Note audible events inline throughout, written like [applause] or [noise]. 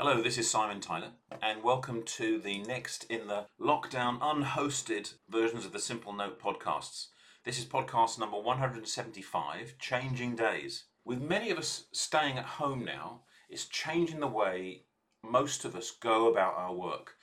Hello, this is Simon Tyler, and welcome to the next in the lockdown unhosted versions of the Simple Note podcasts. This is podcast number 175 Changing Days. With many of us staying at home now, it's changing the way most of us go about our work.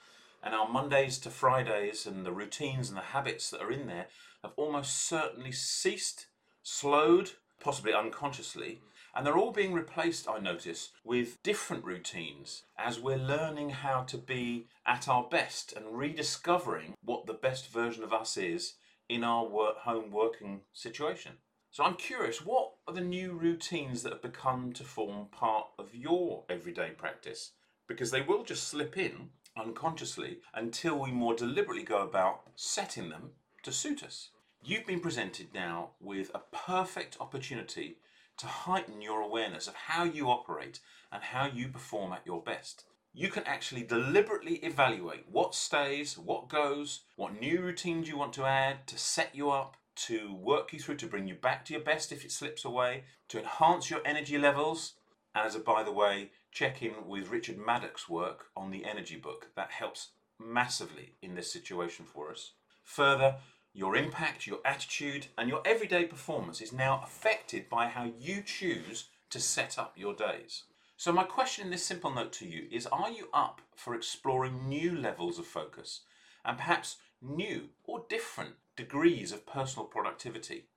And our Mondays to Fridays and the routines and the habits that are in there have almost certainly ceased, slowed, possibly unconsciously, and they're all being replaced, I notice, with different routines as we're learning how to be at our best and rediscovering what the best version of us is in our work, home working situation. So I'm curious, what are the new routines that have become to form part of your everyday practice? Because they will just slip in unconsciously until we more deliberately go about setting them to suit us. You've been presented now with a perfect opportunity to heighten your awareness of how you operate and how you perform at your best. You can actually deliberately evaluate what stays, what goes, what new routines you want to add to set you up, to work you through, to bring you back to your best if it slips away, to enhance your energy levels. And as a by the way, check in with Richard Maddock's work on the energy book. That helps massively in this situation for us. Further, your impact, your attitude, and your everyday performance is now affected by how you choose to set up your days. So, my question in this simple note to you is Are you up for exploring new levels of focus and perhaps new or different degrees of personal productivity?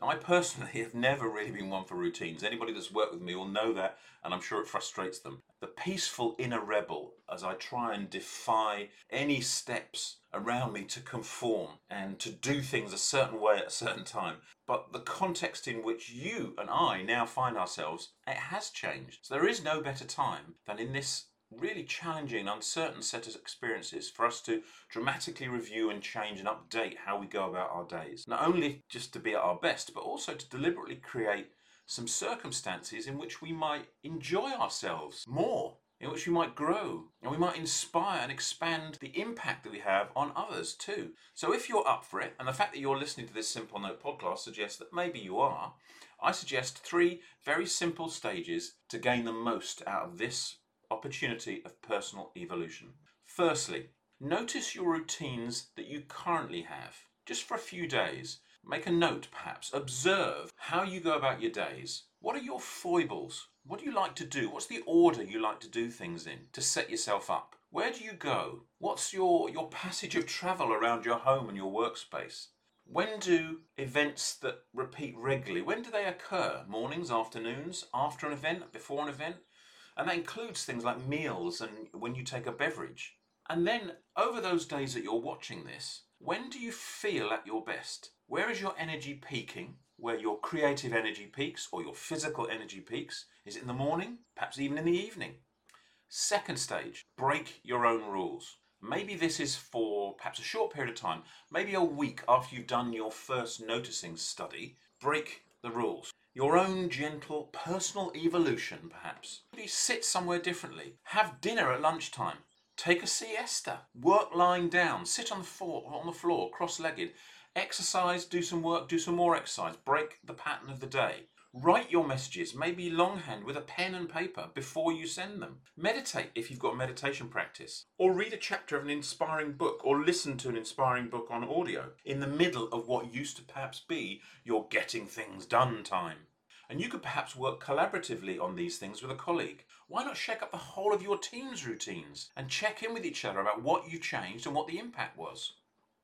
Now, I personally [laughs] have never really been one for routines. Anybody that's worked with me will know that, and I'm sure it frustrates them. The peaceful inner rebel as I try and defy any steps around me to conform and to do things a certain way at a certain time. But the context in which you and I now find ourselves, it has changed. So there is no better time than in this really challenging, uncertain set of experiences for us to dramatically review and change and update how we go about our days. Not only just to be at our best, but also to deliberately create some circumstances in which we might enjoy ourselves more, in which we might grow, and we might inspire and expand the impact that we have on others too. So if you're up for it, and the fact that you're listening to this Simple Note podcast suggests that maybe you are, I suggest three very simple stages to gain the most out of this opportunity of personal evolution. Firstly, notice your routines that you currently have, just for a few days. Make a note, perhaps. Observe how you go about your days. What are your foibles? What do you like to do? What's the order you like to do things in to set yourself up? Where do you go? What's your, your passage of travel around your home and your workspace? When do events that repeat regularly, when do they occur? Mornings, afternoons, after an event, before an event? And that includes things like meals and when you take a beverage. And then over those days that you're watching this, when do you feel at your best? Where is your energy peaking? Where your creative energy peaks or your physical energy peaks? Is it in the morning? Perhaps even in the evening? Second stage, break your own rules. Maybe this is for perhaps a short period of time, maybe a week after you've done your first noticing study. Break the rules your own gentle personal evolution, perhaps. Maybe sit somewhere differently. Have dinner at lunchtime. Take a siesta. Work lying down. Sit on the floor, on the floor cross-legged. Exercise, do some work, do some more exercise. Break the pattern of the day. Write your messages, maybe longhand with a pen and paper before you send them. Meditate if you've got a meditation practice. Or read a chapter of an inspiring book or listen to an inspiring book on audio in the middle of what used to perhaps be your getting things done time. And you could perhaps work collaboratively on these things with a colleague. Why not shake up the whole of your team's routines and check in with each other about what you changed and what the impact was?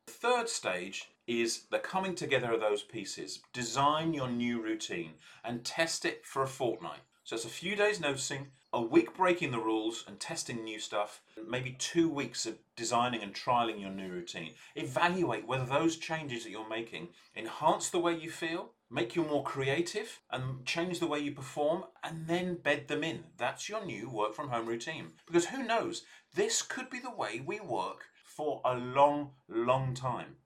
The third stage is the coming together of those pieces. Design your new routine and test it for a fortnight. So it's a few days noticing, a week breaking the rules and testing new stuff, maybe two weeks of designing and trialing your new routine. Evaluate whether those changes that you're making enhance the way you feel, make you more creative, and change the way you perform, and then bed them in. That's your new work from home routine. Because who knows, this could be the way we work for a long, long time.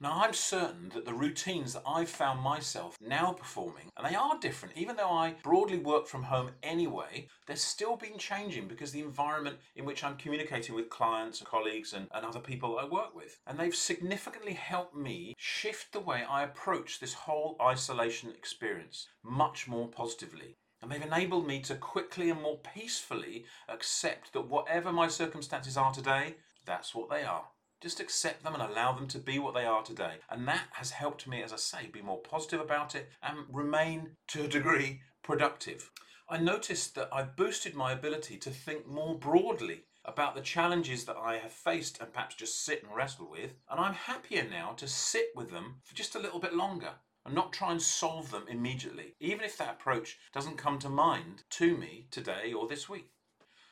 Now, I'm certain that the routines that I've found myself now performing, and they are different, even though I broadly work from home anyway, they're still been changing because the environment in which I'm communicating with clients, and colleagues, and, and other people I work with. And they've significantly helped me shift the way I approach this whole isolation experience much more positively. And they've enabled me to quickly and more peacefully accept that whatever my circumstances are today, that's what they are. Just accept them and allow them to be what they are today. And that has helped me, as I say, be more positive about it and remain, to a degree, productive. I noticed that I've boosted my ability to think more broadly about the challenges that I have faced and perhaps just sit and wrestle with. And I'm happier now to sit with them for just a little bit longer and not try and solve them immediately, even if that approach doesn't come to mind to me today or this week.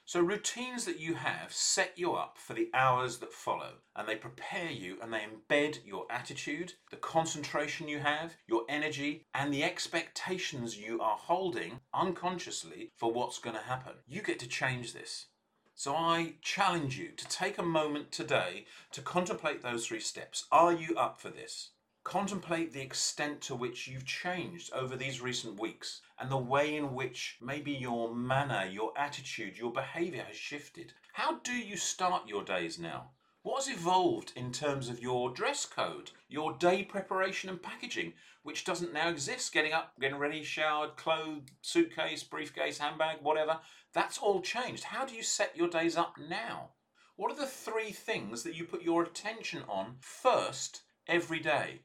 So, routines that you have set you up for the hours that follow, and they prepare you and they embed your attitude, the concentration you have, your energy, and the expectations you are holding unconsciously for what's going to happen. You get to change this. So I challenge you to take a moment today to contemplate those three steps. Are you up for this? Contemplate the extent to which you've changed over these recent weeks and the way in which maybe your manner, your attitude, your behavior has shifted. How do you start your days now? What has evolved in terms of your dress code, your day preparation and packaging, which doesn't now exist? Getting up, getting ready, showered, clothed, suitcase, briefcase, handbag, whatever. That's all changed. How do you set your days up now? What are the three things that you put your attention on first every day?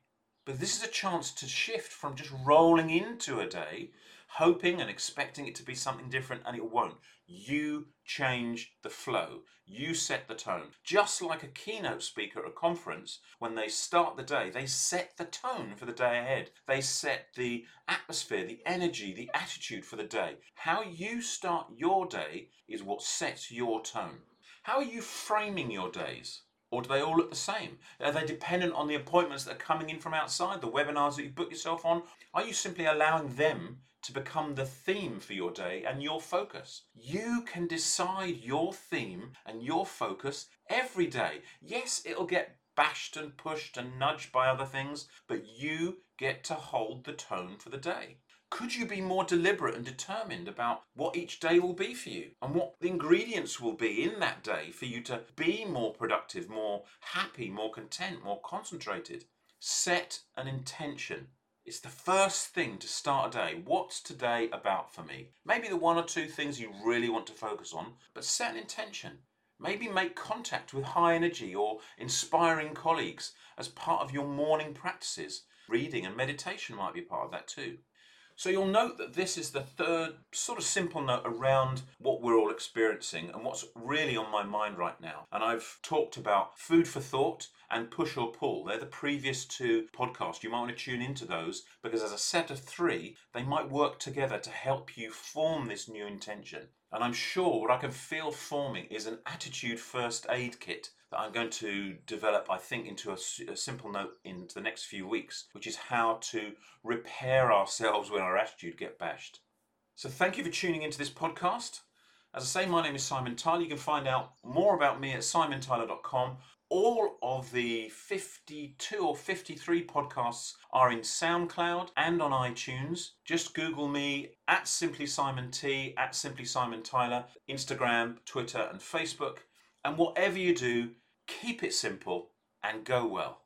But this is a chance to shift from just rolling into a day hoping and expecting it to be something different, and it won't. You change the flow. You set the tone. Just like a keynote speaker at a conference, when they start the day, they set the tone for the day ahead. They set the atmosphere, the energy, the attitude for the day. How you start your day is what sets your tone. How are you framing your days? Or do they all look the same? Are they dependent on the appointments that are coming in from outside, the webinars that you book yourself on? Are you simply allowing them to become the theme for your day and your focus. You can decide your theme and your focus every day. Yes, it'll get bashed and pushed and nudged by other things, but you get to hold the tone for the day. Could you be more deliberate and determined about what each day will be for you and what the ingredients will be in that day for you to be more productive, more happy, more content, more concentrated? Set an intention it's the first thing to start a day. What's today about for me? Maybe the one or two things you really want to focus on, but set an intention. Maybe make contact with high energy or inspiring colleagues as part of your morning practices. Reading and meditation might be part of that too. So you'll note that this is the third sort of simple note around what we're all experiencing and what's really on my mind right now. And I've talked about food for thought and push or pull. They're the previous two podcasts. You might want to tune into those because as a set of three, they might work together to help you form this new intention. And I'm sure what I can feel forming is an attitude first aid kit that I'm going to develop, I think, into a, a, simple note in the next few weeks, which is how to repair ourselves when our attitude get bashed. So thank you for tuning into this podcast. As I say, my name is Simon Tyler. You can find out more about me at simontyler.com. All of the 52 or 53 podcasts are in SoundCloud and on iTunes. Just Google me at Simply Simon T, at Simply Simon Tyler, Instagram, Twitter, and Facebook. And whatever you do, keep it simple and go well.